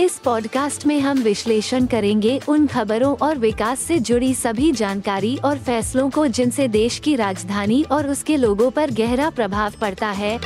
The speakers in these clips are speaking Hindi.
इस पॉडकास्ट में हम विश्लेषण करेंगे उन खबरों और विकास से जुड़ी सभी जानकारी और फैसलों को जिनसे देश की राजधानी और उसके लोगों पर गहरा प्रभाव पड़ता है।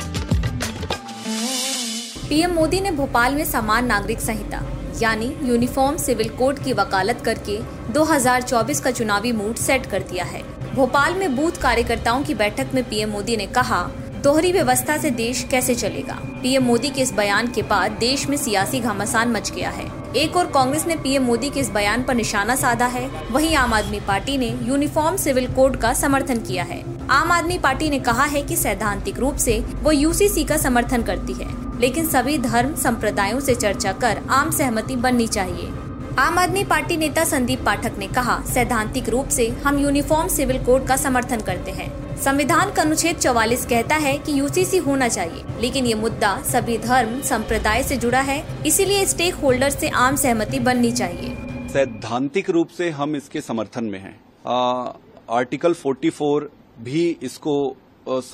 पीएम मोदी ने भोपाल में समान नागरिक संहिता, यानी यूनिफॉर्म सिविल कोड की वकालत करके 2024 का चुनावी मूड सेट कर दिया है। भोपाल में बूथ कार्यकर्ताओं की बैठक में पीएम मोदी ने कहा दोहरी व्यवस्था से देश कैसे चलेगा? पीएम मोदी के इस बयान के बाद देश में सियासी घमासान मच गया है। एक और कांग्रेस ने पीएम मोदी के इस बयान पर निशाना साधा है। वहीं आम आदमी पार्टी ने यूनिफॉर्म सिविल कोड का समर्थन किया है। आम आदमी पार्टी ने कहा है कि सैद्धांतिक रूप से वो यूसीसी का समर्थन करती है। लेकिन सभी धर्म संप्रदायों से चर्चा कर आम सहमति बननी चाहिए। आम आदमी पार्टी नेता संदीप पाठक ने कहा, सैद्धांतिक रूप से हम यूनिफॉर्म सिविल कोड का समर्थन करते हैं। संविधान का अनुच्छेद चौवालीस कहता है कि यूसीसी होना चाहिए, लेकिन ये मुद्दा सभी धर्म, संप्रदाय से जुड़ा है, इसीलिए स्टेक होल्डर से आम सहमति बननी चाहिए। सैद्धांतिक रूप से हम इसके समर्थन में हैं। आर्टिकल 44 भी इसको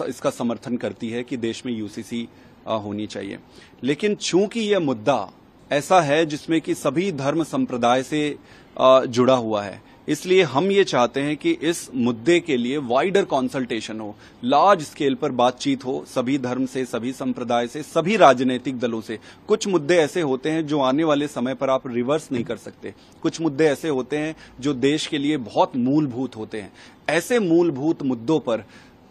इसका समर्थन करती है कि देश में यूसीसी होनी चाहिए। लेकिन चूँकि यह मुद्दा ऐसा है जिसमें कि सभी धर्म संप्रदाय से जुड़ा हुआ है। इसलिए हम ये चाहते हैं कि इस मुद्दे के लिए वाइडर कंसल्टेशन हो लार्ज स्केल पर बातचीत हो, सभी धर्म से, सभी संप्रदाय से, सभी राजनीतिक दलों से। कुछ मुद्दे ऐसे होते हैं जो आने वाले समय पर आप रिवर्स नहीं कर सकते। कुछ मुद्दे ऐसे होते हैं जो देश के लिए बहुत मूलभूत होते हैं। ऐसे मूलभूत मुद्दों पर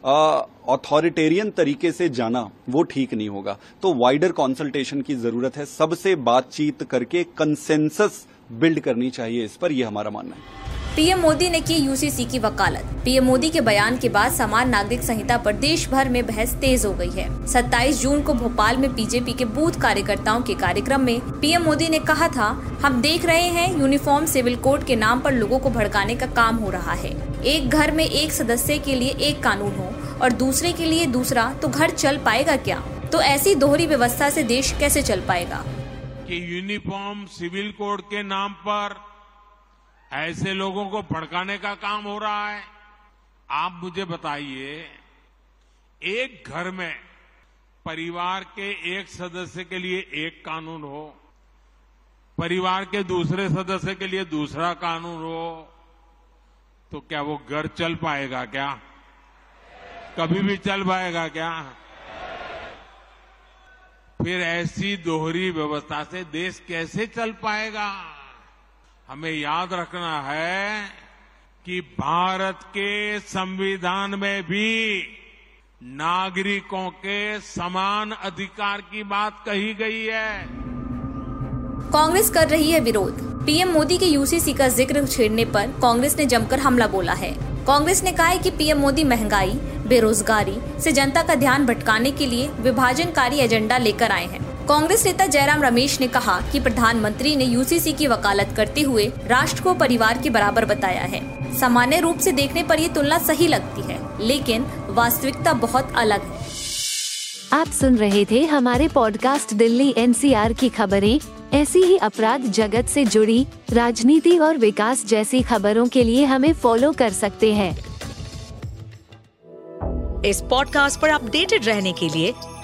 अथॉरिटेरियन तरीके से जाना, वो ठीक नहीं होगा। तो वाइडर कंसल्टेशन की ज़रूरत है। सबसे बातचीत करके कंसेंसस बिल्ड करनी चाहिए इस पर यह हमारा मानना है। पीएम मोदी ने की यूसीसी की वकालत। पीएम मोदी के बयान के बाद समान नागरिक संहिता पर देश भर में बहस तेज हो गई है। 27 जून को भोपाल में बीजेपी के बूथ कार्यकर्ताओं के कार्यक्रम में पीएम मोदी ने कहा था, हम देख रहे हैं यूनिफॉर्म सिविल कोड के नाम पर लोगों को भड़काने का काम हो रहा है। एक घर में एक सदस्य के लिए एक कानून हो और दूसरे के लिए दूसरा तो घर चल पाएगा क्या? तो ऐसी दोहरी व्यवस्था से देश कैसे चल पाएगा? कि यूनिफॉर्म सिविल कोड के नाम पर ऐसे लोगों को भड़काने का काम हो रहा है। आप मुझे बताइए, एक घर में परिवार के एक सदस्य के लिए एक कानून हो, परिवार के दूसरे सदस्य के लिए दूसरा कानून हो तो क्या वो घर चल पाएगा क्या? कभी भी चल पाएगा क्या? फिर ऐसी दोहरी व्यवस्था से देश कैसे चल पाएगा? हमें याद रखना है कि भारत के संविधान में भी नागरिकों के समान अधिकार की बात कही गई है। कांग्रेस कर रही है विरोध। पीएम मोदी के यूसीसी का ज़िक्र छेड़ने पर कांग्रेस ने जमकर हमला बोला है। कांग्रेस ने कहा है कि पीएम मोदी महँगाई, बेरोजगारी से जनता का ध्यान भटकाने के लिए विभाजनकारी एजेंडा लेकर आए हैं। कांग्रेस नेता जयराम रमेश ने कहा कि प्रधानमंत्री ने यूसीसी की वकालत करते हुए राष्ट्र को परिवार के बराबर बताया है। सामान्य रूप से देखने पर ये तुलना सही लगती है लेकिन वास्तविकता बहुत अलग है। आप सुन रहे थे हमारे पॉडकास्ट दिल्ली एनसीआर की खबरें। ऐसी ही अपराध जगत से जुड़ी राजनीति और विकास जैसी खबरों के लिए हमें फॉलो कर सकते हैं। इस पॉडकास्ट पर अपडेटेड रहने के लिए